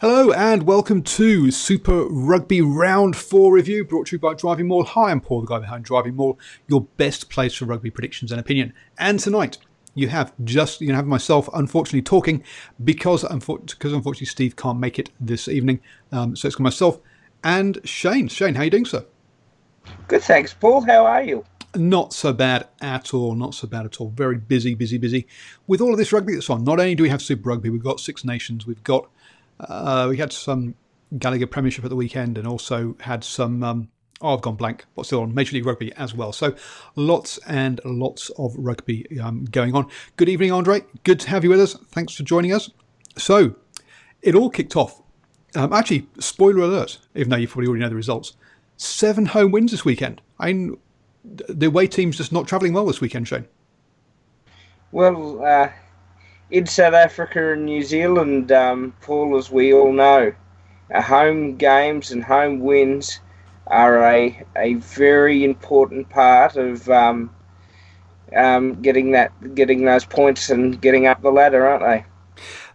Hello and welcome to Super Rugby Round 4 review brought to you by Driving Maul. Hi, I'm Paul, the guy behind Driving Maul, your best place for rugby predictions and opinion. And tonight, you have just, you have myself unfortunately talking because, because unfortunately Steve can't make it this evening. Um, so it's got myself and Shane. Shane, how are you doing, sir? Good, thanks, Paul. How are you? Not so bad at all. Not so bad at all. Very busy, busy, busy with all of this rugby that's on. Not only do we have Super Rugby, we've got Six Nations, we've got uh, we had some Gallagher Premiership at the weekend and also had some, um, oh, I've gone blank, what's still on, Major League Rugby as well. So lots and lots of rugby um, going on. Good evening, Andre. Good to have you with us. Thanks for joining us. So it all kicked off. Um, actually, spoiler alert, even though you probably already know the results. Seven home wins this weekend. I mean, the away team's just not travelling well this weekend, Shane. Well, uh, in South Africa and New Zealand, um, Paul, as we all know, home games and home wins are a, a very important part of um, um, getting that getting those points and getting up the ladder, aren't they?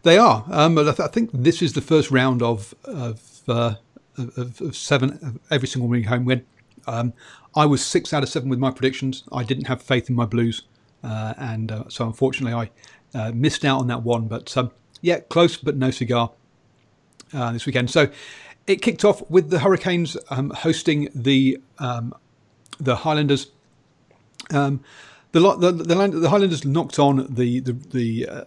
They are. Um, I, th- I, think this is the first round of of, uh, of, of seven of every single home win. Um, I was six out of seven with my predictions. I didn't have faith in my Blues, uh, and uh, so unfortunately I uh, missed out on that one, but um, yeah, close but no cigar uh, this weekend. So it kicked off with the Hurricanes um, hosting the um, the Highlanders. Um, the, the, the, the, Highlanders knocked on the the, the uh,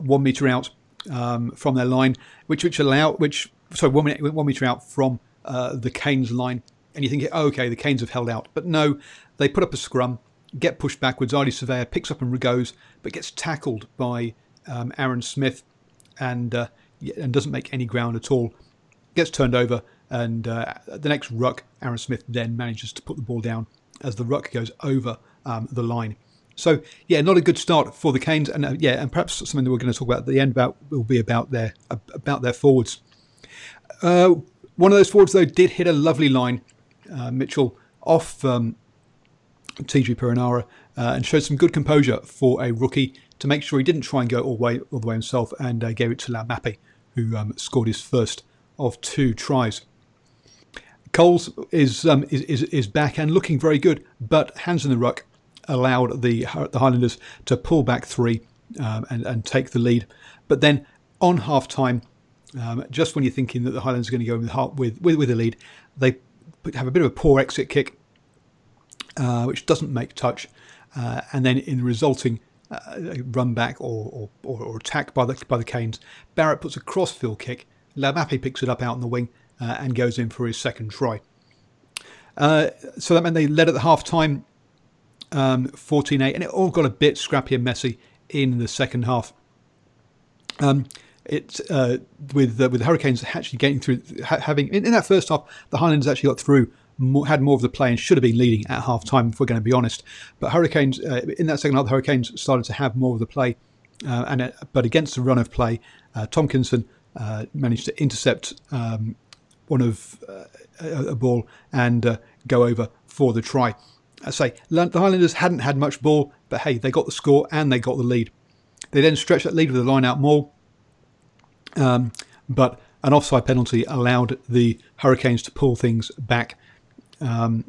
one meter out um, from their line, which which allow which sorry one, one meter out from uh, the Canes line, and you think, oh, okay, the Canes have held out, but no, they put up a scrum get pushed backwards. Ardie Savea picks up and goes, but gets tackled by um, Aaron Smith and uh, and doesn't make any ground at all. Gets turned over, and uh, the next ruck, Aaron Smith then manages to put the ball down as the ruck goes over um, the line. So yeah, not a good start for the Canes, and uh, yeah, and perhaps something that we're going to talk about at the end about will be about their about their forwards. Uh, one of those forwards though did hit a lovely line, uh, Mitchell off um, TJ Perenara, uh, and showed some good composure for a rookie to make sure he didn't try and go all the way, all the way himself and uh, gave it to Laumape, who um, scored his first of two tries. Coles is, um, is, is, is back and looking very good, but hands in the ruck allowed the the Highlanders to pull back three um, and, and take the lead. But then on half time, um, just when you're thinking that the Highlanders are going to go with, with, with the lead, they have a bit of a poor exit kick uh, which doesn't make touch, uh, and then in the resulting uh, run back or, or, or, attack by the by the Canes, Barrett puts a crossfield kick. Laumape picks it up out in the wing uh, and goes in for his second try. So that meant they led at the half time um, 14 8, and it all got a bit scrappy and messy in the second half. Um, it uh, with uh, with the Hurricanes actually getting through, having in, in, that first half, the Highlanders actually got through had more of the play and should have been leading at half time, if we're going to be honest. But Hurricanes, uh, in that second half, the Hurricanes started to have more of the play. Uh, and uh, But against the run of play, uh, Tomkinson uh, managed to intercept um, one of a, a, ball and go over for the try. I say, the Highlanders hadn't had much ball, but hey, they got the score and they got the lead. They then stretched that lead with a line out more. Um, but an offside penalty allowed the Hurricanes to pull things back um,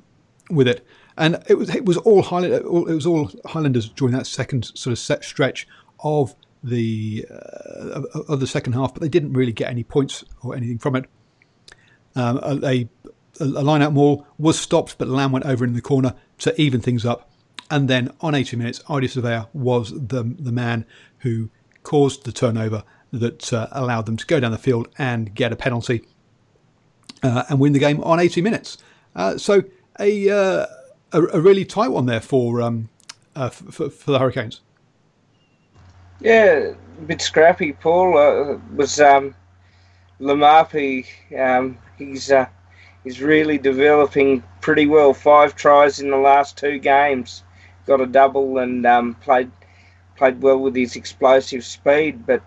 with it. And it was it was all Highland, it was all Highlanders during that second sort of set stretch of the uh, of the second half, but they didn't really get any points or anything from it. Um, a, a, line out maul was stopped, but Lam went over in the corner to even things up. And then on 80 minutes, Ardie Savea was the the man who caused the turnover that uh, allowed them to go down the field and get a penalty uh, and win the game on 80 minutes. Uh, so a, uh, a, a really tight one there for um, uh, for, for, the Hurricanes. Yeah, a bit scrappy. Paul uh, was um, Laumape. Um, he's uh, he's really developing pretty well. Five tries in the last two games. Got a double and um, played played well with his explosive speed, but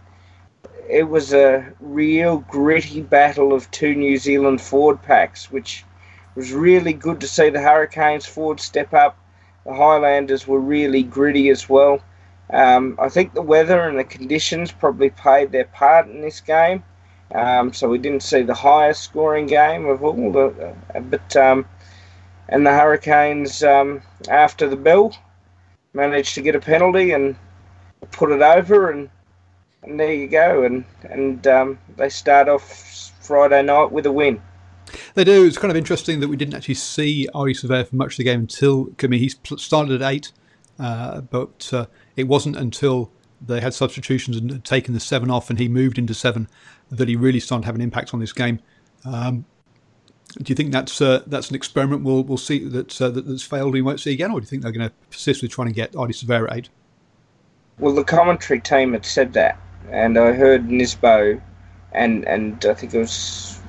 it was a real gritty battle of two New Zealand forward packs, which was really good to see the Hurricanes forward step up. The Highlanders were really gritty as well. Um, I think the weather and the conditions probably played their part in this game. Um, so we didn't see the highest scoring game of all. The, uh, but um, and the Hurricanes um, after the bell managed to get a penalty and put it over, and, and there you go. And and um, they start off Friday night with a win. They do. It's kind of interesting that we didn't actually see Ardie Savea for much of the game until I mean, he started at eight, uh, but uh, it wasn't until they had substitutions and had taken the seven off and he moved into seven that he really started to have an impact on this game. Um, do you think that's uh, that's an experiment we'll we'll see that's uh, that's failed we won't see again, or do you think they're going to persist with trying to get Ardie Savea at eight? Well, the commentary team had said that, and I heard Nisbo, and and I think it was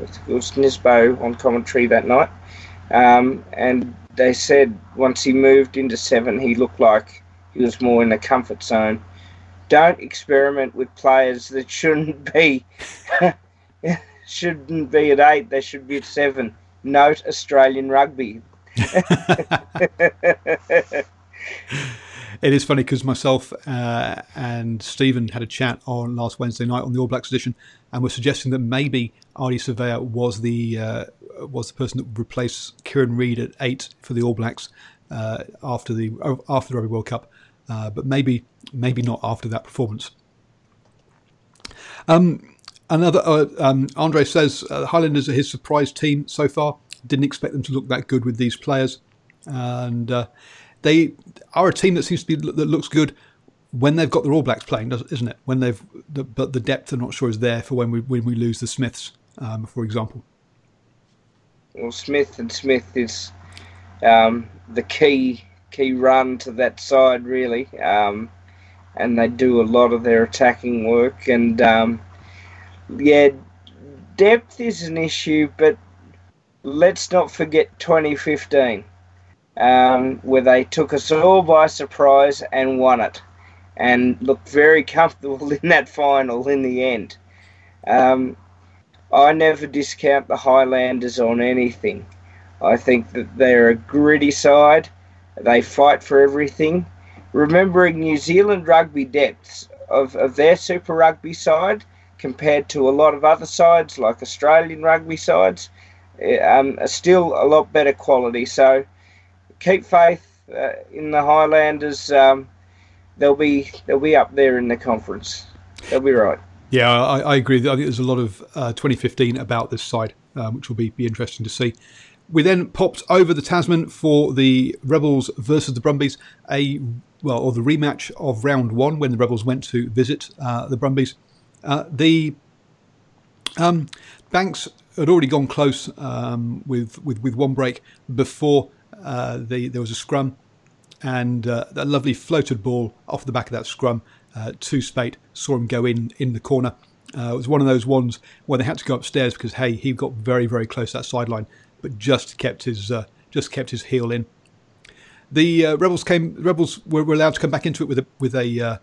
it was Nisbo on commentary that night, um, and they said once he moved into seven, he looked like he was more in the comfort zone don't experiment with players that shouldn't be shouldn't be at eight. They should be at seven. Note Australian rugby. it is funny because myself uh, and Stephen had a chat on last Wednesday night on the All Blacks edition, and we're suggesting that maybe Ardie Savea was the uh, was the person that would replace Kieran Read at eight for the All Blacks uh, after the after the Rugby World Cup, uh, but maybe maybe not after that performance. Um, another uh, um, Andre says uh, Highlanders are his surprise team so far. Didn't expect them to look that good with these players, and they are a team that seems to be that looks good when they've got the All Blacks playing, isn't it? When they've the, but the depth I'm not sure is there for when we when we lose the Smiths, um, for example. Well, Smith and Smith is um, the key key run to that side, really. Um, and they do a lot of their attacking work. And um, yeah, depth is an issue, but let's not forget 2015, um, where they took us all by surprise and won it, and looked very comfortable in that final in the end. Um, I never discount the Highlanders on anything. I think that they're a gritty side. They fight for everything remembering New Zealand rugby depths of, of their Super Rugby side compared to a lot of other sides like Australian rugby sides eh, um, are still a lot better quality. So keep faith uh, in the Highlanders. Um, they'll be they'll be up there in the conference. They'll be right. Yeah, I, I agree. I think there's a lot of uh, 2015 about this side, um, which will be, be interesting to see. We then popped over the Tasman for the Rebels versus the Brumbies, a well, or the rematch of round one when the Rebels went to visit uh, the Brumbies. Uh, the um, Banks had already gone close um, with, with, with one break before uh, the, there was a scrum, and uh, a lovely floated ball off the back of that scrum uh, to Speight saw him go in in the corner. Uh, it was one of those ones where they had to go upstairs because hey, he got very very close to that sideline, but just kept his just kept his heel in. The uh, rebels came. Rebels were, were, allowed to come back into it with a with a uh,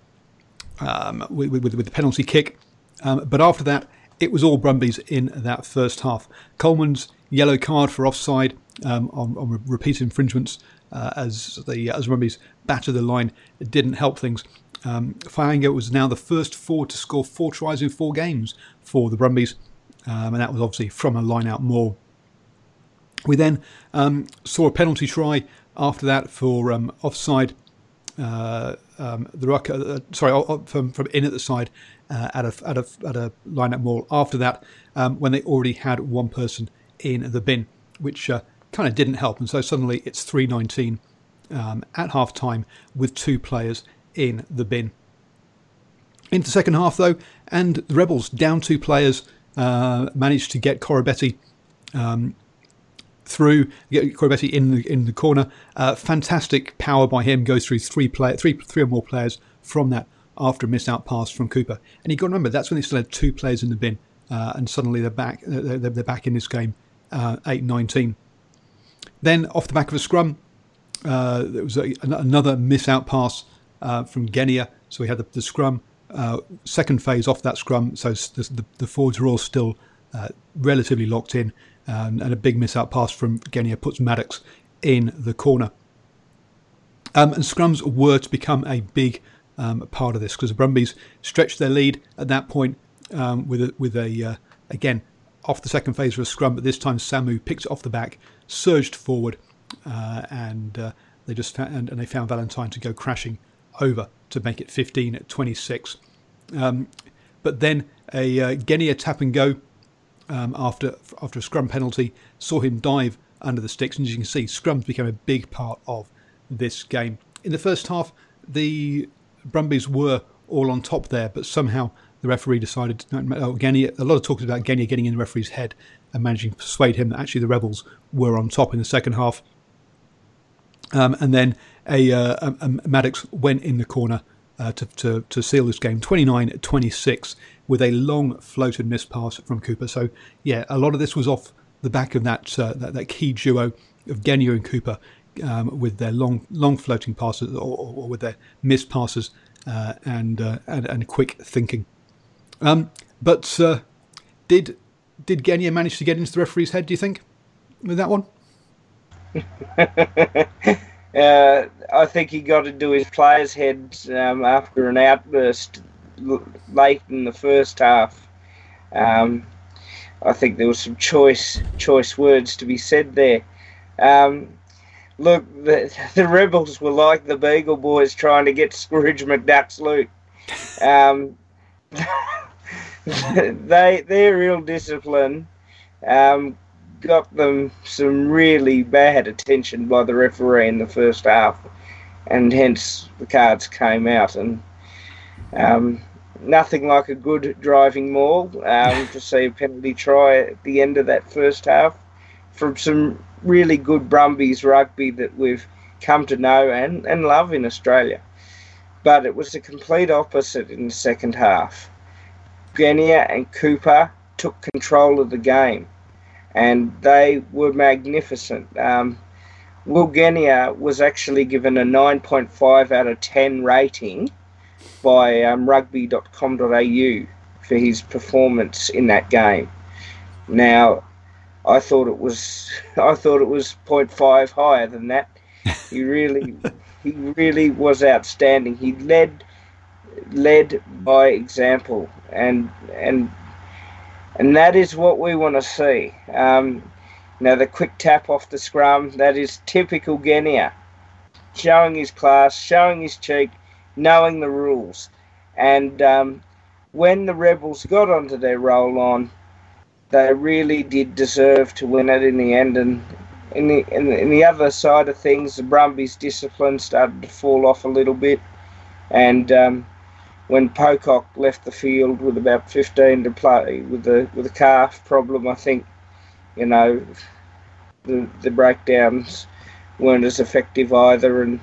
um, with, with, with, the penalty kick, um, but after that, it was all Brumbies in that first half. Coleman's yellow card for offside um, on, on, repeat infringements uh, as the as Brumbies battered the line it didn't help things. Um, Fainga'a was now the first forward to score four tries in four games for the Brumbies, um, and that was obviously from a line-out maul. We then um, saw a penalty try after that for um, offside. Uh, um, the ruck, uh, sorry, from from in at the side uh, at a at a at a line-up maul. After that, um, when they already had one person in the bin, which uh, kind of didn't help, and so suddenly it's three nineteen um, at half time with two players in the bin. Into the second half though, and the Rebels down two players uh, managed to get Koroibete um, through, get Koroibete in the in the corner. Uh, fantastic power by him. Goes through three play, three three or more players from that after a missed out pass from Cooper. And you got to remember that's when they still had two players in the bin, uh, and suddenly they're back. They're, they're back in this game, uh, eight nineteen. Then off the back of a scrum, uh, there was a, another miss out pass uh, from Genia. So we had the, the scrum. second phase off that scrum, so the, the, forwards are all still relatively locked in and, and a big miss out pass from Genia puts Maddocks in the corner. Um, and scrums were to become a big um, part of this because the Brumbies stretched their lead at that point um, with a, with a uh, again off the second phase of a scrum, but this time Samu picked it off the back, surged forward, uh, and uh, they just found, and, and, they found Valentine to go crashing over to make it 15 at 26. Um, but then a uh, Genia tap and go um, after after a scrum penalty saw him dive under the sticks, and as you can see, scrums became a big part of this game. In the first half, the Brumbies were all on top there, but somehow the referee decided. Oh, Genia, a lot of talk about Genia getting in the referee's head and managing to persuade him that actually the Rebels were on top in the second half. Um, and then a, uh, a, a, Maddocks went in the corner uh, to, to, to, seal this game 29 26 with a long floated miss pass from Cooper. So, yeah, a lot of this was off the back of that, uh, that, that, key duo of Genia and Cooper um, with their long long floating passes or, or with their missed passes uh, and, uh, and, and quick thinking. Um, but uh, did did Genia manage to get into the referee's head? Do you think with that one? uh, I think he got into his players' heads um, after an outburst late in the first half. Um, I think there was some choice choice words to be said there. Um, look, the, the rebels were like the Beagle Boys trying to get Scrooge McDuck's loot. They their real discipline um, got them some really bad attention by the referee in the first half, and hence the cards came out. And um, nothing like a good driving maul um, to see a penalty try at the end of that first half from some really good Brumbies rugby that we've come to know and, and love in Australia. But it was the complete opposite in the second half. Genia and Cooper took control of the game and they were magnificent. Um, Will Genia was actually given a 9.5 out of 10 rating by um, rugby.com.au for his performance in that game. Now, I thought it was I thought it was 0.5 higher than that. He really he really was outstanding. He led led by example, and and and that is what we want to see. Um, now the quick tap off the scrum that is typical Genia, showing his class, showing his cheek, knowing the rules, and um, when the rebels got onto their roll on, they really did deserve to win it in the end. And in the in the, in the other side of things, the Brumbies' discipline started to fall off a little bit, and um, when Pocock left the field with about 15 to play with the with a calf problem, I think you know the the breakdowns weren't as effective either, and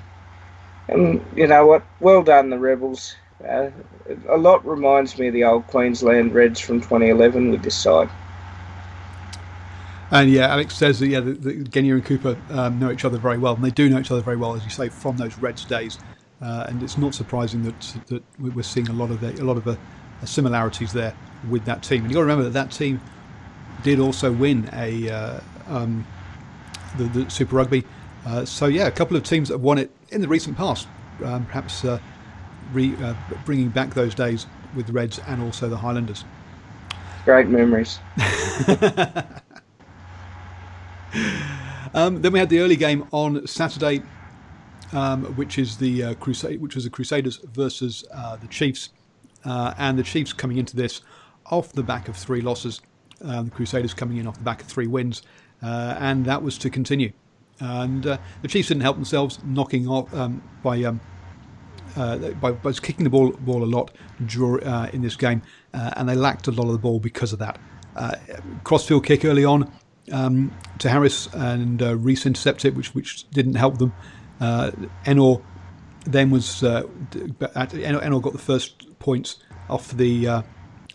and you know what? Well done, the Rebels. Uh, a lot reminds me of the old Queensland Reds from 2011 with this side. And yeah, Alex says that yeah, the, the Genia and Cooper um, know each other very well, and they do know each other very well, as you say, from those Reds days. Uh, and it's not surprising that that we're seeing a lot of the, a lot of similarities there with that team. And you got to remember that that team did also win a uh, um, the, the, Super Rugby. Uh, so yeah, a couple of teams that have won it in the recent past, um, perhaps uh, re, uh, bringing back those days with the Reds and also the Highlanders. Great memories. um, then we had the early game on Saturday um, which is the uh, crusade, which was the Crusaders versus uh, the Chiefs, uh, and the Chiefs coming into this off the back of three losses, um, the Crusaders coming in off the back of three wins, uh, and that was to continue. And uh, the Chiefs didn't help themselves, knocking off um, by, um, uh, by, by kicking the ball ball a lot draw, in this game, and they lacked a lot of the ball because of that. crossfield kick early on um, to Harris and uh, Reece intercepted, which which didn't help them. Uh, Ennor then was uh, Ennor got the first points off the uh,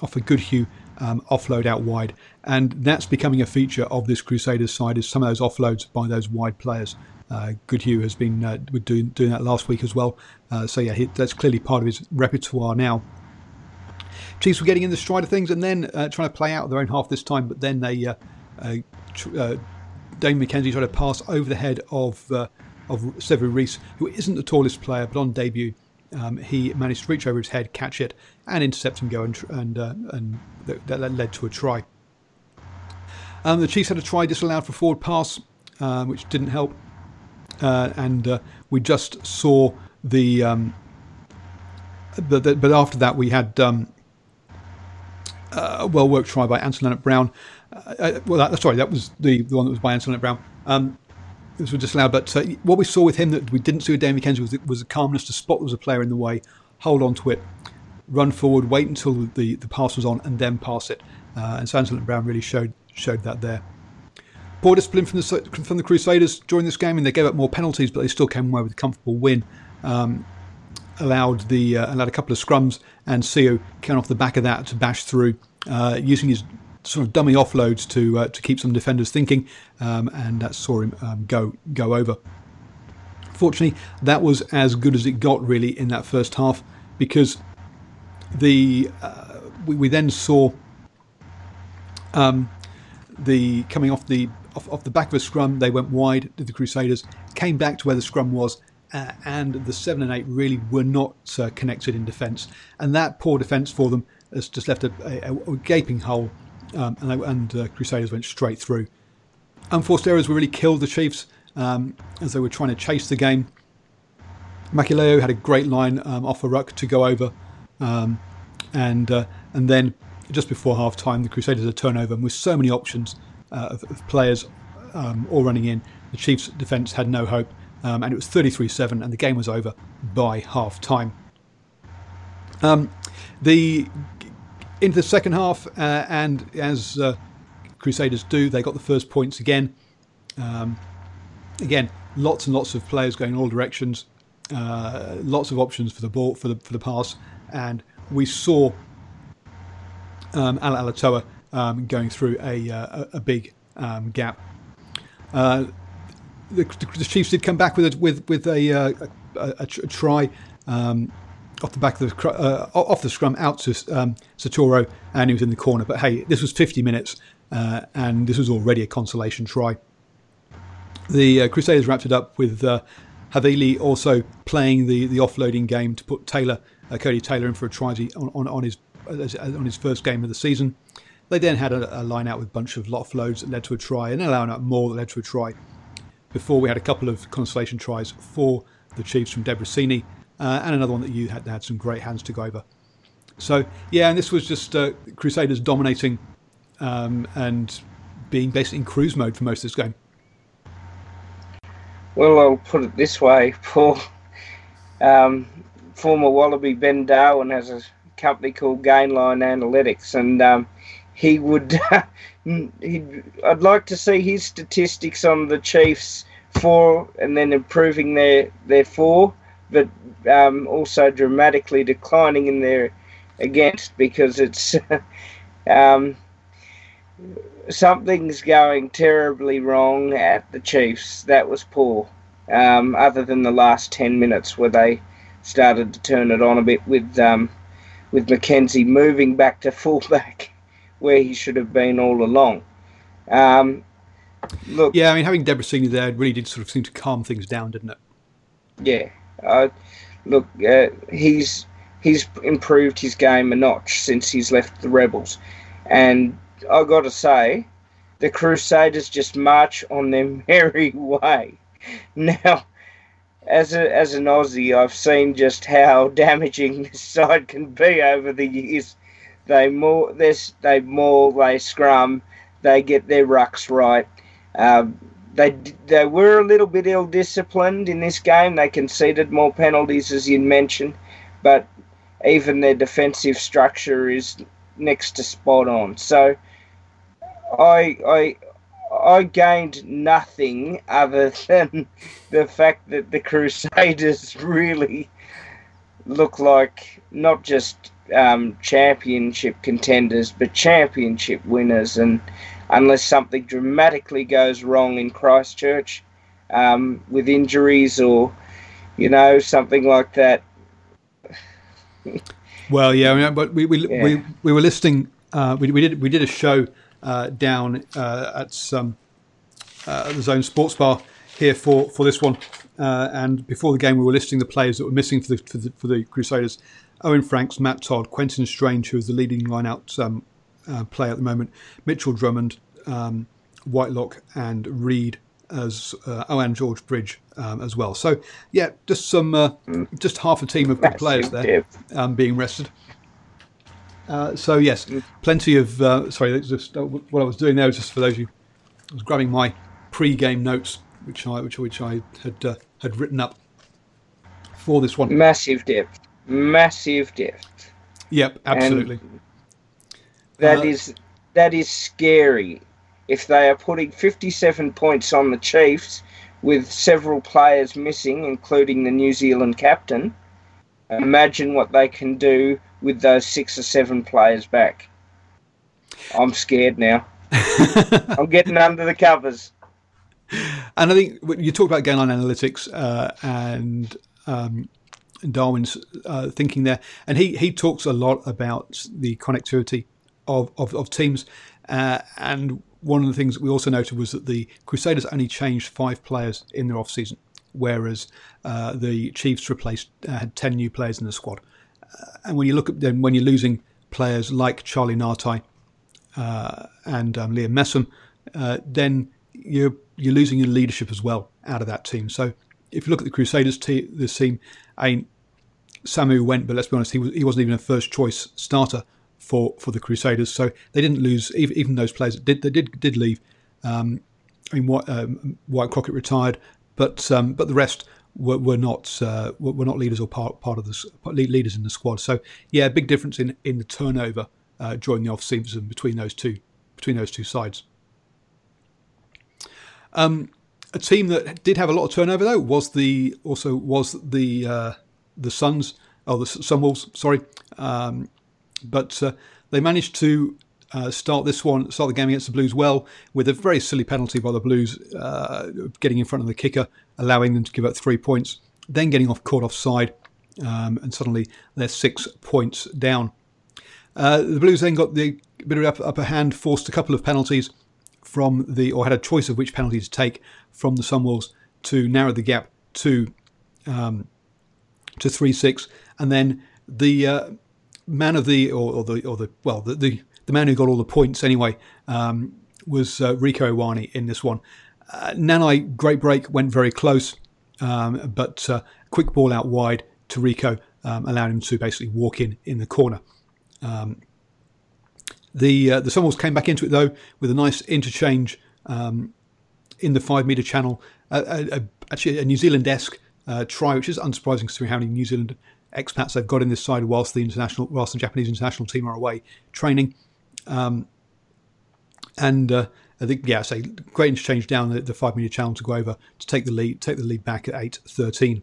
off a Goodhue um, offload out wide, and that's becoming a feature of this Crusaders side. Is some of those offloads by those wide players. Uh, Goodhue has been uh, doing doing that last week as well. Uh, so yeah, he, that's clearly part of his repertoire now. Chiefs were getting in the stride of things and then uh, trying to play out their own half this time, but then they uh, uh, uh, Damian McKenzie tried to pass over the head of of Sevu Reece, who isn't the tallest player, but on debut um, he managed to reach over his head, catch it, and intercept and go, and and, uh, and that, that, led to a try. Um, the Chiefs had a try disallowed for forward pass, uh, which didn't help, uh, and uh, we just saw the, um, the, the, But after that, we had um, a well worked try by Anton Lienert-Brown. Uh, well, that, sorry, that was the, the one that was by Anton Lienert-Brown. This was just disallowed. But uh, what we saw with him that we didn't see with Damian McKenzie was, was a calmness to spot was a player in the way, hold on to it, run forward, wait until the, the pass was on, and then pass it. Uh, and Sanson and Brown really showed showed that there. Poor discipline from the from the Crusaders during this game, and they gave up more penalties, but they still came away with a comfortable win. Um, allowed the uh, allowed a couple of scrums, and Sio came off the back of that to bash through, uh, using his sort of dummy offloads to uh, to keep some defenders thinking, um, and that saw him um, go go over. Fortunately, that was as good as it got really in that first half because the uh, we, we, then saw um, the coming off the off, off, the back of a scrum. They went wide to the Crusaders, came back to where the scrum was. Uh, and the seven and eight really were not uh, connected in defence, and that poor defence for them has just left a, a, a gaping hole um, and, they, and uh, Crusaders went straight through. Unforced errors were really killed the Chiefs um, as they were trying to chase the game. Makileo had a great line um, off a ruck to go over, um, and uh, and then just before half time, the Crusaders had a turnover, and with so many options uh, of, of, players um, all running in, the Chiefs' defence had no hope, and it was 33 7, and the game was over by half time. Um, the into the second half, uh, and as uh, Crusaders do, they got the first points again. Um, again, lots and lots of players going in all directions, uh, lots of options for the ball for the for the pass, and we saw um, Ala Alatoa um, going through a uh, a, a big um, gap. Uh, the, the, Chiefs did come back with a, with with a, uh, a, a, a try. Um, off the back of the uh, off the scrum out to um, Satoro, and he was in the corner. But hey, this was 50 minutes, uh, and this was already a consolation try. The uh, Crusaders wrapped it up with uh, Havili also playing the, the offloading game to put Taylor, uh, Codie Taylor, in for a try on, on, on his on his first game of the season. They then had a, a line out with a bunch of offloads that led to a try, and then allowing out more that led to a try. Before we had a couple of consolation tries for the Chiefs from Debreczeni uh, and another one that you had had some great hands to go over. So yeah, and this was just uh, Crusaders dominating um, and being basically in cruise mode for most of this game. Well, I'll put it this way: Paul, um, former Wallaby Ben Darwin has a company called Gainline Analytics, and um, he would. I'd like to see his statistics on the Chiefs for, and then improving their their four but um, also dramatically declining in their against because it's um, something's going terribly wrong at the Chiefs. That was poor. Um, other than the last ten minutes where they started to turn it on a bit with um, with McKenzie moving back to fullback where he should have been all along. Um, look, yeah, I mean having Debreczeni there really did sort of seem to calm things down, didn't it? Yeah, look, uh, he's he's improved his game a notch since he's left the Rebels, and I got to say, the Crusaders just march on their merry way. Now, as a, as an Aussie, I've seen just how damaging this side can be over the years. They more this they more they scrum, they get their rucks right. Um, they they were a little bit ill disciplined in this game. They conceded more penalties, as you mentioned, but even their defensive structure is next to spot on. So I I I gained nothing other than the fact that the Crusaders really look like not just um, championship contenders, but championship winners, and unless something dramatically goes wrong in Christchurch um, with injuries or, you know, something like that. well, yeah, but we we, yeah. we, we were listening. Uh, we, we did we did a show uh, down uh, at some uh, the Zone Sports Bar here for for this one, uh, and before the game, we were listing the players that were missing for the for the, for the Crusaders: Owen Franks, Matt Todd, Quinten Strange, who is the leading line-out um, uh, player at the moment, Mitchell Drummond, um, Whitelock, and Read as uh, oh, and George Bridge um, as well. So yeah, just some uh, mm. just half a team of good players there um, being rested. Uh, so yes, mm. plenty of uh, sorry. Just uh, what I was doing there was just for those of you, I was grabbing my pre-game notes, which I which which I had uh, had written up for this one. Massive depth, massive depth. Yep, absolutely. And that is that is scary if they are putting 57 points on the Chiefs with several players missing, including the New Zealand captain, imagine what they can do with those six or seven players back. I'm scared now. I'm getting under the covers. And I think you talk about Gainline Analytics uh, and um, Darwin's uh, thinking there, and he, he talks a lot about the connectivity of, of, of teams. Uh, and one of the things we also noted was that the Crusaders only changed five players in their off season, whereas uh, the Chiefs replaced uh, had ten new players in the squad. Uh, and when you look at when you're losing players like Charlie Ngatai uh, and um, Liam Messam, then you're you're losing your leadership as well out of that team. So if you look at the Crusaders team, this team, I Samu went, but let's be honest, he was he wasn't even a first choice starter for, for the Crusaders. So they didn't lose even, even those players that did they did did leave. Um, I mean, White, um, Wyatt Crockett retired, but um, but the rest were, were not uh, were not leaders or part part of the leaders in the squad. So yeah, big difference in in the turnover uh, during the off season between those two between those two sides. Um, a team that did have a lot of turnover though was the also was the uh, the Suns oh the Sunwolves sorry um, but uh, they managed to uh, start this one, start the game against the Blues well with a very silly penalty by the Blues, uh, getting in front of the kicker, allowing them to give up three points, then getting off caught offside, um, and suddenly they're six points down. Uh, the Blues then got the bit of upper hand, forced a couple of penalties from the, or had a choice of which penalty to take from the Sunwolves to narrow the gap to um, to three six, and then the uh, man of the or, or, the or the well the, the, the man who got all the points anyway um, was uh, Rieko Ioane in this one. Uh, Nanai great break went very close, um, but uh, quick ball out wide to Rieko um, allowed him to basically walk in in the corner. Um, the uh, the Sunwolves came back into it though with a nice interchange um, in the five meter channel. actually, a New Zealand esque uh, try, which is unsurprising considering how many New Zealand expats they've got in this side whilst the international, whilst the Japanese international team are away training. Um, and uh, I think, yeah, say great interchange down the, the five metre channel to go over to take the lead, take the lead back at eight thirteen.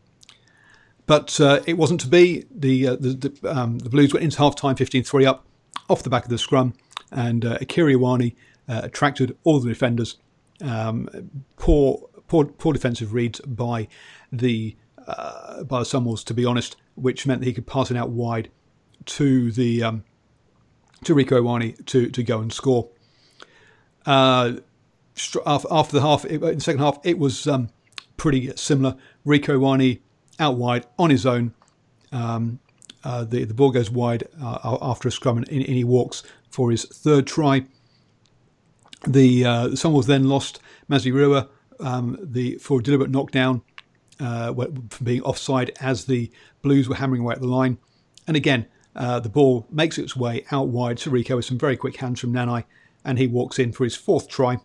But uh, it wasn't to be. The uh, the, the, um, the, Blues went into half time 15-3 up off the back of the scrum, and uh, Akira Ioane uh, attracted all the defenders. Um, poor, poor, poor defensive reads by the uh, by the Sunwolves, to be honest, which meant that he could pass it out wide to the um, to Rieko Ioane to to go and score. Uh, after the half, in the second half, it was um, pretty similar. Rieko Ioane out wide on his own. Um, uh, the the ball goes wide uh, after a scrum, and, and, he walks for his third try. The uh, Sunwolves then lost Mazirua um, the for a deliberate knockdown uh, from being offside as the Blues were hammering away at the line. And again, uh, the ball makes its way out wide to Rieko with some very quick hands from Nanai, and he walks in for his fourth try.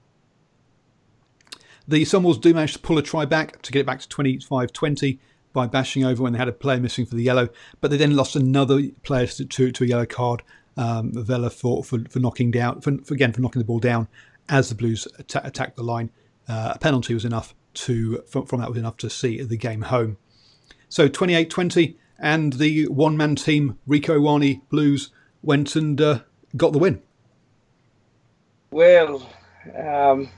The Sunwolves do manage to pull a try back to get it back to 25 20 by bashing over when they had a player missing for the yellow, but they then lost another player to, to, to a yellow card, um, Vela, for, for, for knocking down, for, for, again, for knocking the ball down as the Blues atta- attacked the line. Uh, a penalty was enough to from, from that was enough to see the game home. So 28-20, and the one-man team Rieko Ioane Blues went and uh, got the win. Well, um,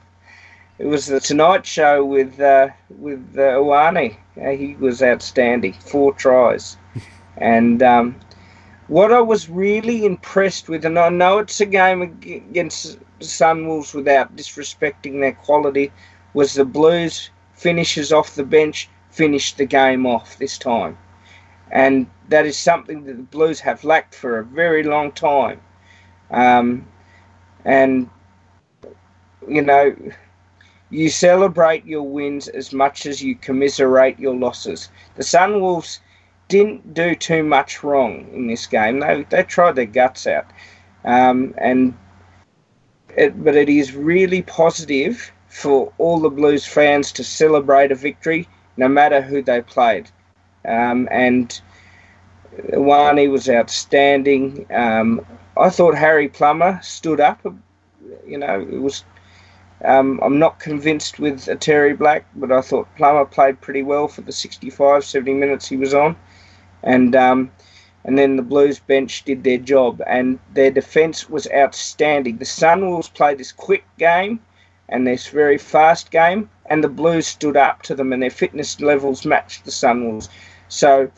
it was the Tonight Show with uh, with uh, Ioane. Uh, he was outstanding, four tries, and um, what I was really impressed with, and I know it's a game against Sunwolves without disrespecting their quality, was the Blues finishes off the bench finished the game off this time. And that is something that the Blues have lacked for a very long time. Um, and, you know, you celebrate your wins as much as you commiserate your losses. The Sunwolves didn't do too much wrong in this game. They, they tried their guts out. Um, and it, but it is really positive for all the Blues fans to celebrate a victory, no matter who they played. Um, and Ioane was outstanding. Um, I thought Harry Plummer stood up. You know, it was um, I'm not convinced with Otere Black, but I thought Plummer played pretty well for the 65, 70 minutes he was on. And um, and then the Blues bench did their job, and their defence was outstanding. The Sunwolves played this quick game and this very fast game, and the Blues stood up to them, and their fitness levels matched the Sunwolves. So,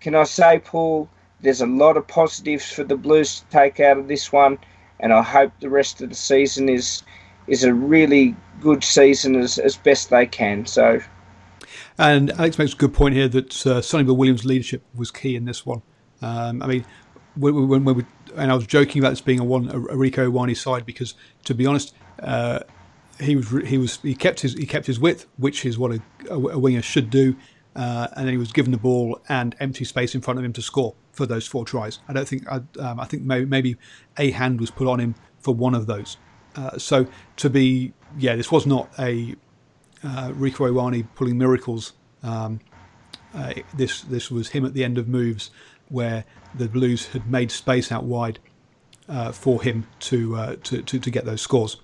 can I say, Paul, there's a lot of positives for the Blues to take out of this one, and I hope the rest of the season is is a really good season as, as best they can. So, and Alex makes a good point here that uh, Sonny Bill Williams' leadership was key in this one. Um, I mean, when, when, when we, and I was joking about this being a one a, a Rieko Ioane side because, to be honest, uh, he was he was he kept his he kept his width, which is what a, a winger should do, uh, and then he was given the ball and empty space in front of him to score for those four tries. I don't think I, um, I think maybe, maybe a hand was put on him for one of those. Uh, so to be, yeah, this was not a uh, Rieko Ioane pulling miracles. Um, uh, this this was him at the end of moves where the Blues had made space out wide uh, for him to, uh, to, to to get those scores.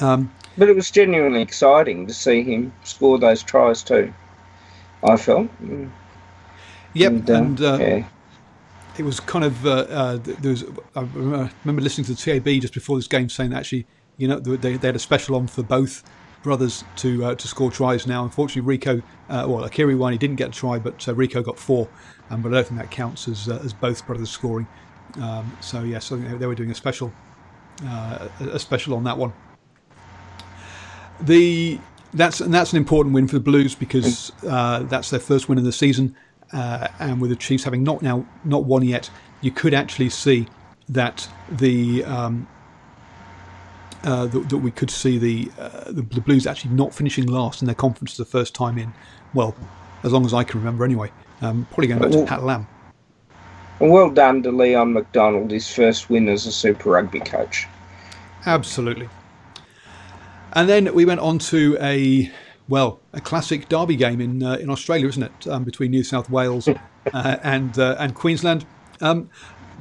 Um, but it was genuinely exciting to see him score those tries too. I felt. Yep, and, uh, and yeah it was kind of uh, uh, there was. I remember listening to the TAB just before this game saying that actually, you know, they, they had a special on for both brothers to uh, to score tries. Now, unfortunately, Rieko, uh, well, Akira He didn't get a try, but uh, Rieko got four, um, but I don't think that counts as uh, as both brothers scoring. Um, so yes, I think they were doing a special uh, a special on that one. The that's and that's an important win for the Blues because uh, that's their first win of the season uh, and with the Chiefs having not now not won yet, you could actually see that the um, uh, that, that, we could see the, uh, the, the Blues actually not finishing last in their conference for the first time in well, as long as I can remember anyway. Um, probably going back to Pat Lam. Well done to Leon MacDonald, his first win as a Super Rugby coach. Absolutely. And then we went on to a well, a classic derby game in uh, in Australia, isn't it? Um, between New South Wales uh, and uh, and Queensland. Um,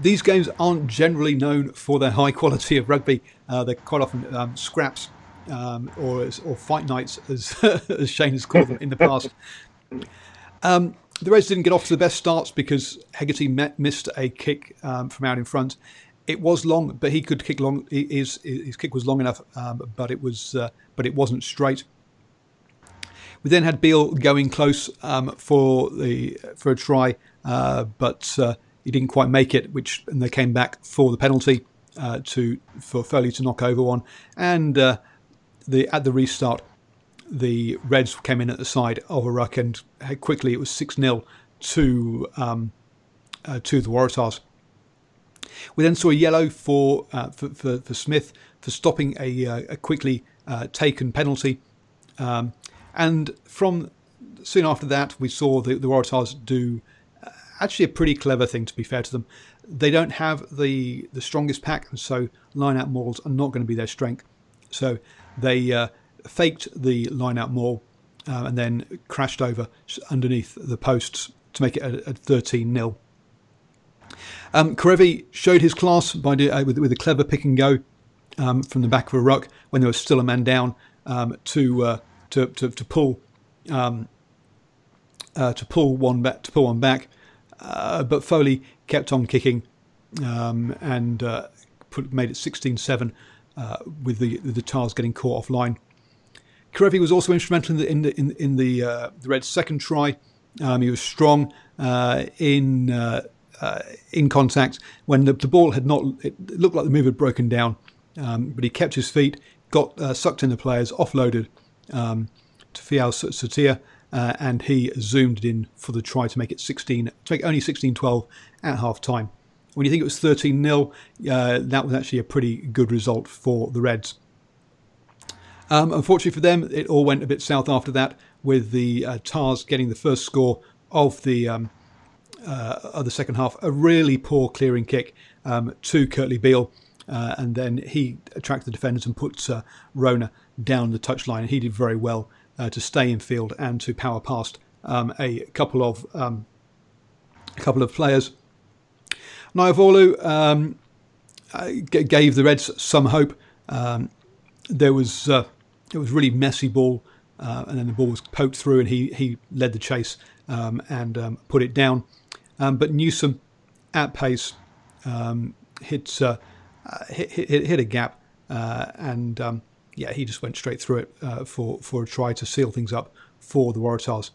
these games aren't generally known for their high quality of rugby. Uh, they're quite often um, scraps um, or or fight nights, as as Shane has called them in the past. Um, the Reds didn't get off to the best starts because Hegarty met, missed a kick um, from out in front. It was long, but he could kick long. His his kick was long enough, but it was uh, but it wasn't straight. We then had Beale going close um, for the for a try, uh, but uh, he didn't quite make it. Which and they came back for the penalty uh, to for Foley to knock over one, and uh, the at the restart, the Reds came in at the side of a ruck, and quickly it was six 0 to um, uh, to the Waratahs. We then saw a yellow for, uh, for, for, for Smith for stopping a, a quickly taken penalty. Um, and from soon after that, we saw the, the Waratahs do uh, actually a pretty clever thing, to be fair to them. They don't have the, the strongest pack, and so line out mauls are not going to be their strength. So they uh, faked the line out maul uh, and then crashed over underneath the posts to make it a 13 0. Um, Kerevi showed his class by uh, with, with, a clever pick and go um, from the back of a ruck when there was still a man down um, to uh, to, to, to pull um, uh, to pull one back to pull one back, uh, but Foley kept on kicking um, and uh, put, made it 16-7 uh, with the the Tahs getting caught offline. Kerevi was also instrumental in the in the in, in the, the Reds' second try. Um, he was strong uh, in contact when the, the, ball had not. It looked like the move had broken down, um, but he kept his feet, got sucked in the players, offloaded, um, to Feauai-Sautia uh, and he zoomed in for the try to make it 16, to make only 16-12 at half time. When you think it was 13 0, uh, that was actually a pretty good result for the Reds. Um, unfortunately for them, it all went a bit south after that, with the uh, Tahs getting the first score of the um, uh, of the second half. A really poor clearing kick um, to Kurtley Beale, uh, and then he attracted the defenders and put uh, Rona down the touchline. He did very well uh, to stay in field and to power past um, a couple of um, a couple of players. Naivalu um, uh, gave the Reds some hope. Um, there was uh, it was really messy ball, uh, and then the ball was poked through, and he he led the chase um, and um, put it down. Um, but Newsome, at pace, um, hit, uh, hit, hit, hit a gap, uh, and um, yeah, he just went straight through it uh, for for a try to seal things up for the Waratahs.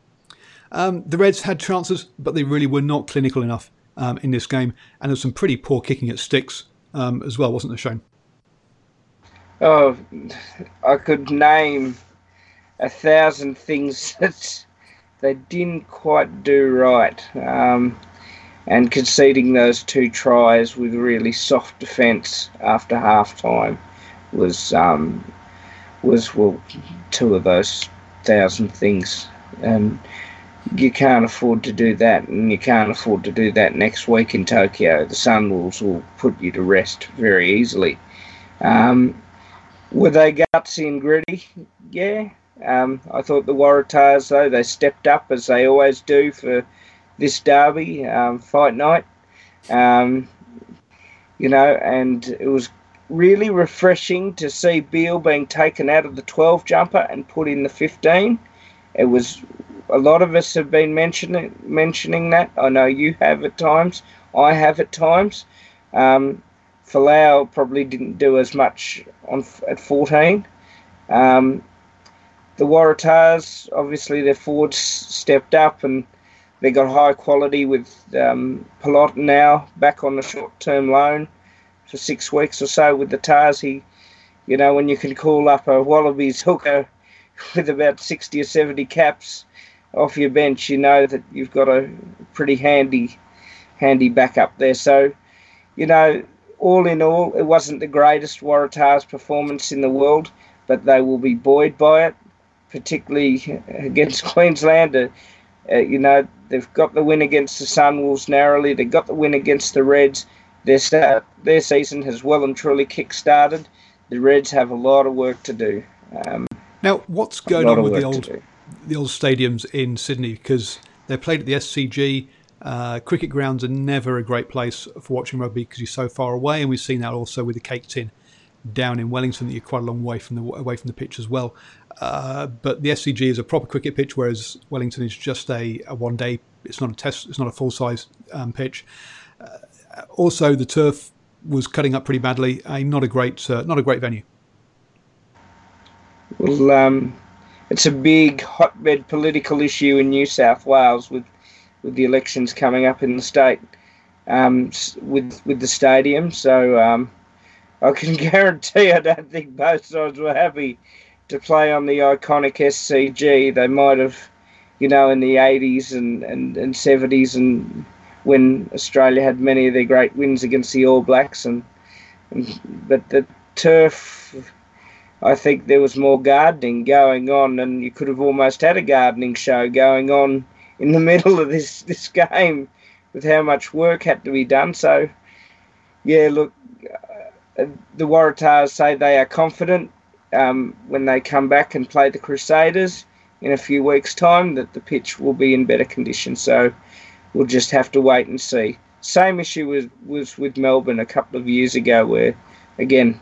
the Reds had chances, but they really were not clinical enough um, in this game, and there's some pretty poor kicking at sticks um, as well, wasn't there, Shane? Oh, I could name a thousand things that they didn't quite do right. Um, and conceding those two tries with really soft defence after half time was um, was well two of those thousand things. And you can't afford to do that, and you can't afford to do that next week in Tokyo. The Sunwolves will put you to rest very easily. Um, were they gutsy and gritty? Yeah. Um, I thought the Waratahs, though, they stepped up as they always do for this derby um, fight night. Um, you know, and it was really refreshing to see Beale being taken out of the 12 jumper and put in the 15. It was a lot of us have been mentioning mentioning that. I know you have at times. I have at times. Um, Folau probably didn't do as much on at 14. Um, the Waratahs, obviously, their forwards stepped up and they got high quality with um, Polota-Nau back on the short-term loan for six weeks or so with the Tahs. He, you know, when you can call up a Wallabies hooker with about 60 or 70 caps off your bench, you know that you've got a pretty handy, handy backup there. So, you know, all in all, it wasn't the greatest Waratahs performance in the world, but they will be buoyed by it, particularly against Queensland. Uh, you know, they've got the win against the Sunwolves narrowly. They got the win against the Reds. Their start, their season has well and truly kick-started. The Reds have a lot of work to do. Um, now, what's going on with the old the old stadiums in Sydney because they're played at the SCG. Uh, cricket grounds are never a great place for watching rugby because you're so far away, and we've seen that also with the Cake Tin down in Wellington that you're quite a long way from the away from the pitch as well. Uh, but the SCG is a proper cricket pitch, whereas Wellington is just a, a one day. It's not a test. It's not a full size um, pitch. Uh, also, the turf was cutting up pretty badly. A not a great uh, not a great venue. Well, um, it's a big hotbed political issue in New South Wales with with the elections coming up in the state um, with with the stadium. So um, I can guarantee I don't think both sides were happy to play on the iconic SCG. They might have, you know, in the 80s and, and, and 70s and when Australia had many of their great wins against the All Blacks and, and but the turf I think there was more gardening going on, and you could have almost had a gardening show going on in the middle of this this game with how much work had to be done. So, yeah, look, uh, the Waratahs say they are confident um, when they come back and play the Crusaders in a few weeks' time that the pitch will be in better condition. So, we'll just have to wait and see. Same issue was was with Melbourne a couple of years ago, where again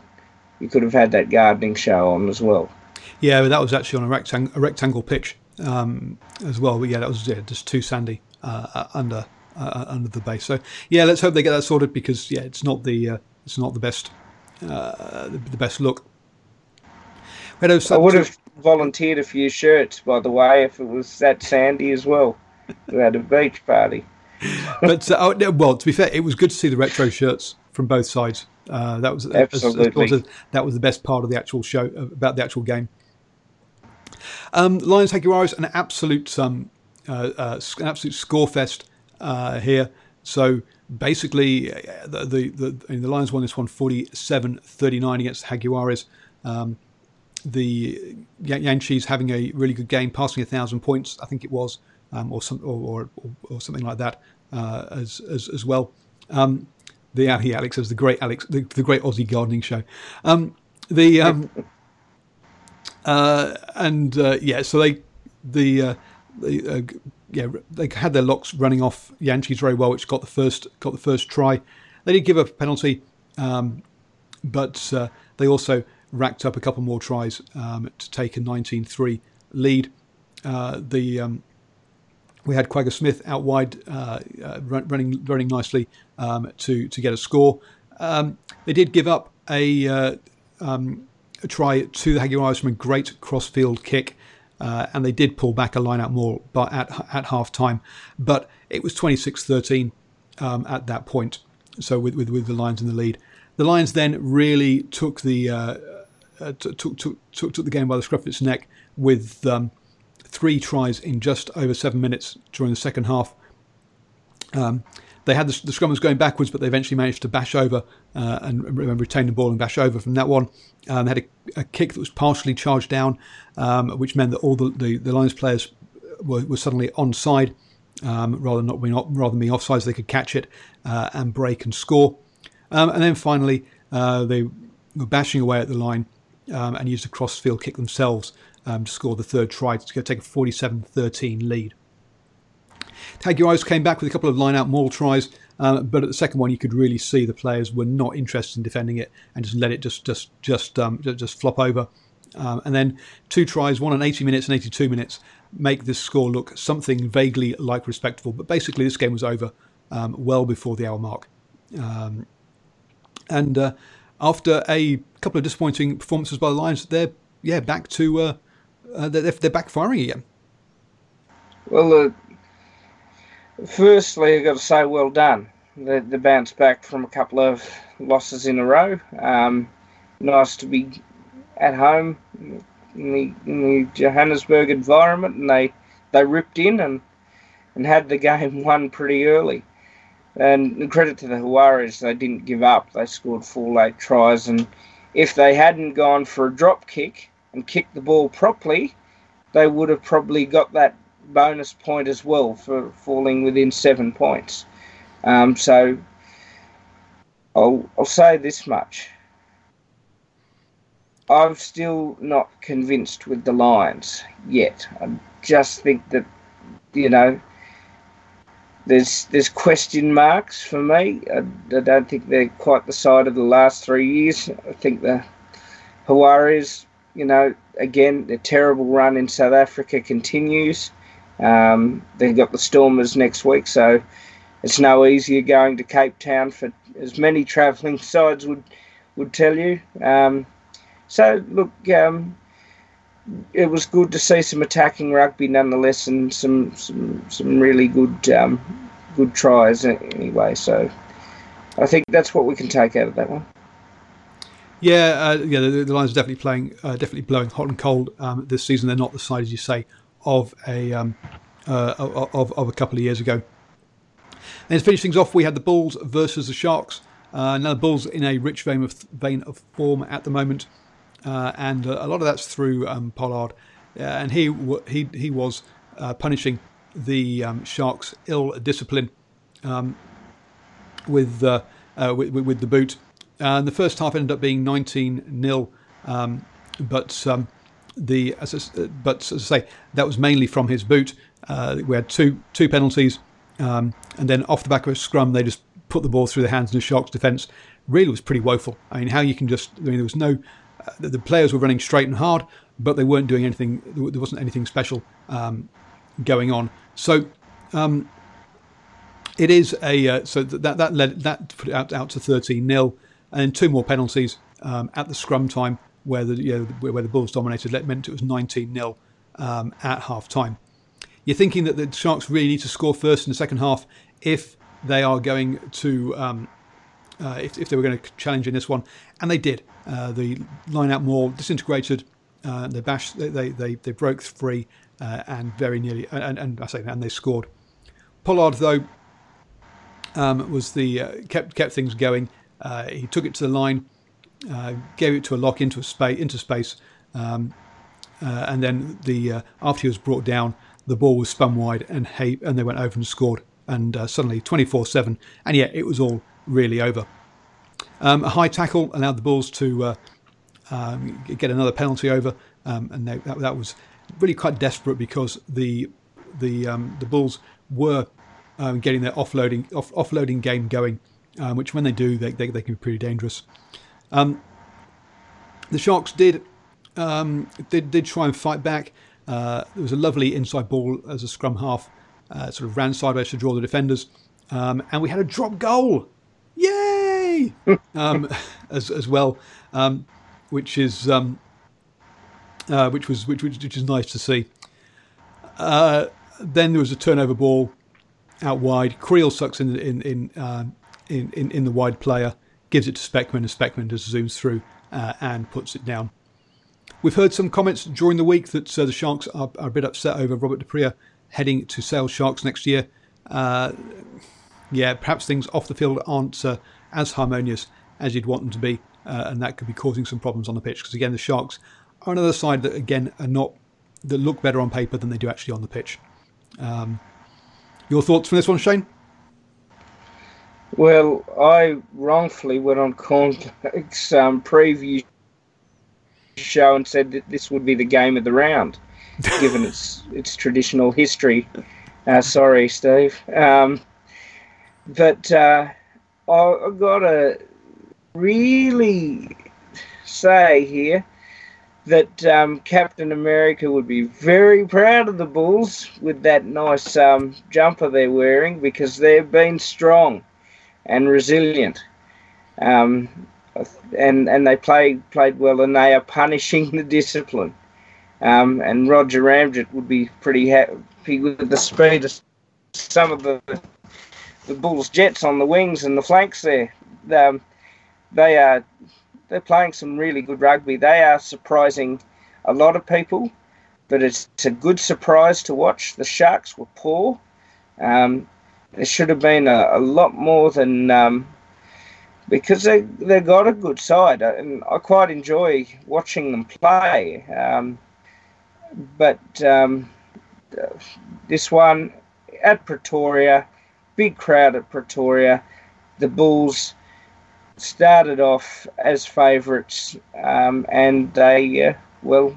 you could have had that gardening show on as well. Yeah, but that was actually on a, rectang- a rectangle pitch um, as well. But yeah, that was yeah, just too sandy uh, uh under uh, under the base. So yeah, let's hope they get that sorted because yeah, it's not the uh, it's not the best uh, the, the, best look. I would have volunteered a few shirts, by the way, if it was that sandy as well. we had a beach party. but uh, oh, well, to be fair, it was good to see the retro shirts from both sides. Uh, that was absolutely as, as that was the best part of the actual show uh, about the actual game. Um, Lions Jaguares, an absolute um, uh, uh, an absolute score fest uh, here. So basically, the the, the, the Lions won this one 47-39 against the Jaguares. Um, the Jantjies having a really good game, passing a thousand points, I think it was, um, or some or, or, or, something like that uh, as, as as well. Um, the Ali Alex as the great Alex, the, the great Aussie gardening show. Um, the um, uh, and uh, yeah, so they the uh, they, uh, yeah they had their locks running off Jantjies very well, which got the first got the first try. They did give up a penalty, um, but uh, they also racked up a couple more tries um, to take a 19-3 lead. Uh, the um, we had Kwagga Smith out wide, uh, uh, running running nicely um, to to get a score. Um, they did give up a, uh, um, a try to the Jaguares from a great crossfield kick, uh, and they did pull back a line out maul, but at at half time. But it was 26-13 um, at that point. So with, with with the Lions in the lead, the Lions then really took the uh, uh, took, took, took, took the game by the scruff of its neck with um, three tries in just over seven minutes during the second half. Um, they had the, the scrummers going backwards, but they eventually managed to bash over uh, and, and, retain the ball and bash over from that one. Um, they had a, a, kick that was partially charged down, um, which meant that all the, the, the Lions players were, were suddenly onside um, rather than not being rather than being offside, so they could catch it uh, and break and score. Um, and then finally, uh, they were bashing away at the line um, and used a crossfield kick themselves um, to score the third try to take a 47 13 lead. Jaguares came back with a couple of line out maul tries, um, but at the second one, you could really see the players were not interested in defending it and just let it just just just um, just flop over. Um, and then two tries, one on 80 minutes and 82 minutes, make this score look something vaguely like respectable. But basically, this game was over um, well before the hour mark. Um, and uh, after a couple of disappointing performances by the Lions, they're yeah back to uh, uh, they're, they're back firing again. Well, uh, firstly, I've got to say well done. The, the bounce back from a couple of losses in a row. Um, nice to be at home in the, in the Johannesburg environment, and they they ripped in and and had the game won pretty early. And credit to the Jaguares, they didn't give up. They scored four late tries, and if they hadn't gone for a drop kick and kicked the ball properly, they would have probably got that bonus point as well for falling within seven points. Um, so I'll, I'll say this much. I'm still not convinced with the Lions yet. I just think that, you know, there's there's question marks for me. I, I, don't think they're quite the side of the last three years. I think the Jaguares, you know, again, the terrible run in South Africa continues. Um, they've got the Stormers next week, so it's no easier going to Cape Town for as many travelling sides would would tell you. Um, so look, um, it was good to see some attacking rugby nonetheless, and some some some really good um, good tries anyway. So I think that's what we can take out of that one. Yeah, uh, yeah, the, the, Lions are definitely playing, uh, definitely blowing hot and cold um, this season. They're not the side, as you say, of a um, uh, of, of a couple of years ago. And to finish things off, we had the Bulls versus the Sharks. Uh, now the Bulls in a rich vein of vein of form at the moment uh, and a lot of that's through um, Pollard, uh, and he he he was uh, punishing the um, Sharks' ill discipline um, with, uh, uh, with, with the boot. And the first half ended up being 19 0 um, but um, the as I, but as I say, that was mainly from his boot. Uh, we had two two penalties, um, and then off the back of a scrum, they just put the ball through the hands of the Sharks' defence. Really was pretty woeful. I mean, how you can just I mean, there was no the players were running straight and hard, but they weren't doing anything. There wasn't anything special um, going on. So um, it is a uh, so that that led that put it out out to 13 0 and two more penalties um, at the scrum time where the you know, where the Bulls dominated. That meant it was 19 0 um, at half time. You're thinking that the Sharks really need to score first in the second half if they are going to um, uh, if, if they were going to challenge in this one, and they did. Uh, the line out maul disintegrated Uh, they bashed, they, they, they, they broke free uh, and very nearly, and, and I say, and they scored. Pollard though um, was the uh, kept kept things going. Uh, he took it to the line, gave it to a lock into a space into space, um, and then the after he was brought down, the ball was spun wide and hey, and they went over and scored. And suddenly 24-7, and yet it was all really over. Um, a high tackle allowed the Bulls to um, get another penalty over, um, and they, that, that was really quite desperate because the the um, the Bulls were um, getting their offloading off, offloading game going, um, which when they do, they, they, they can be pretty dangerous. The Sharks did, did did try and fight back. Uh, there was a lovely inside ball as a scrum half, uh, sort of ran sideways to draw the defenders, and we had a drop goal. Um, as as well, which is uh, which was which, which which is nice to see. Uh, then there was a turnover ball out wide. Kriel sucks in in in, uh, in, in, in the wide player, gives it to Specman, and Specman just zooms through uh, and puts it down. We've heard some comments during the week that uh, the Sharks are, are, a bit upset over Robert du Preez heading to Sale Sharks next year. Uh, yeah, perhaps things off the field aren't uh, as harmonious as you'd want them to be, uh, and that could be causing some problems on the pitch. Because again, the Sharks are another side that again are not that look better on paper than they do actually on the pitch. Um, your thoughts from this one, Shane? Well, I wrongfully went on Cornflake's um, preview show and said that this would be the game of the round, given its its traditional history. Uh, sorry, Steve. Um, but uh, I've got to really say here that um, Captain America would be very proud of the Bulls with that nice um, jumper they're wearing because they've been strong and resilient. Um, and and they play, played well and they are punishing the discipline. Um, and Roger Ramjet would be pretty happy with the speed of some of the the Bulls' jets on the wings and the flanks there. Um, they are they're playing some really good rugby. They are surprising a lot of people, but it's, a good surprise to watch. The Sharks were poor. Um, there should have been a, a lot more than um, because they they got a good side, uh, and I quite enjoy watching them play. Um, but um, this one at Pretoria, big crowd at Pretoria, the Bulls started off as favourites, um, and they, uh, well,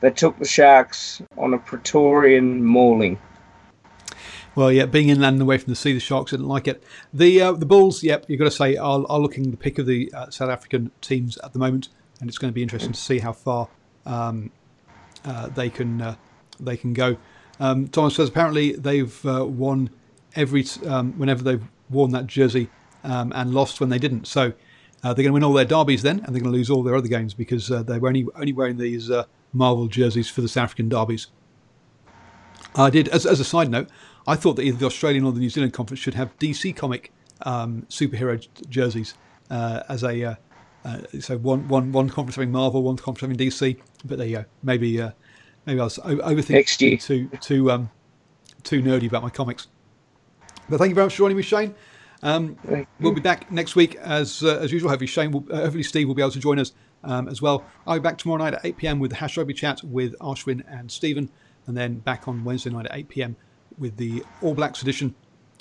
they took the Sharks on a Praetorian mauling. Well, yeah, being inland and away from the sea, the Sharks didn't like it. The uh, the Bulls, yep, you've got to say, are, are looking the pick of the uh, South African teams at the moment, and it's going to be interesting to see how far um, uh, they can uh, they can go. Um, Thomas says apparently they've uh, won every um, whenever they've worn that jersey um, and lost when they didn't. So uh, they're going to win all their derbies then, and they're going to lose all their other games because uh, they were only only wearing these uh, Marvel jerseys for the South African derbies. I did, as, as a side note, I thought that either the Australian or the New Zealand conference should have DC comic um, superhero jerseys uh, as a uh, uh, so one, one, one conference having Marvel, one conference having DC. But there you go. Maybe maybe I was overthinking too too um, too nerdy about my comics. But thank you very much for joining me, Shane. Um, we'll be back next week as uh, as usual. Hopefully, Shane, will, uh, hopefully Steve will be able to join us um, as well. I'll be back tomorrow night at 8 p.m. with the Hash Rugby Chat with Ashwin and Stephen, and then back on Wednesday night at 8 p.m. with the All Blacks edition.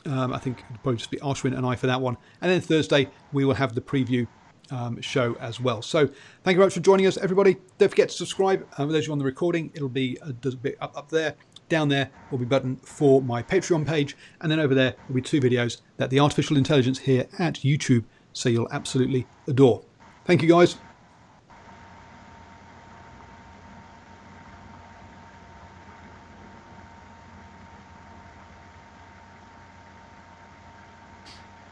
Um, I think it'll probably just be Ashwin and I for that one. And then Thursday we will have the preview um, show as well. So thank you very much for joining us, everybody. Don't forget to subscribe. Um, those of you on the recording, it'll be a bit up up there. Down there will be button for my Patreon page, and then over there will be two videos that the artificial intelligence here at YouTube say you'll absolutely adore. Thank you guys.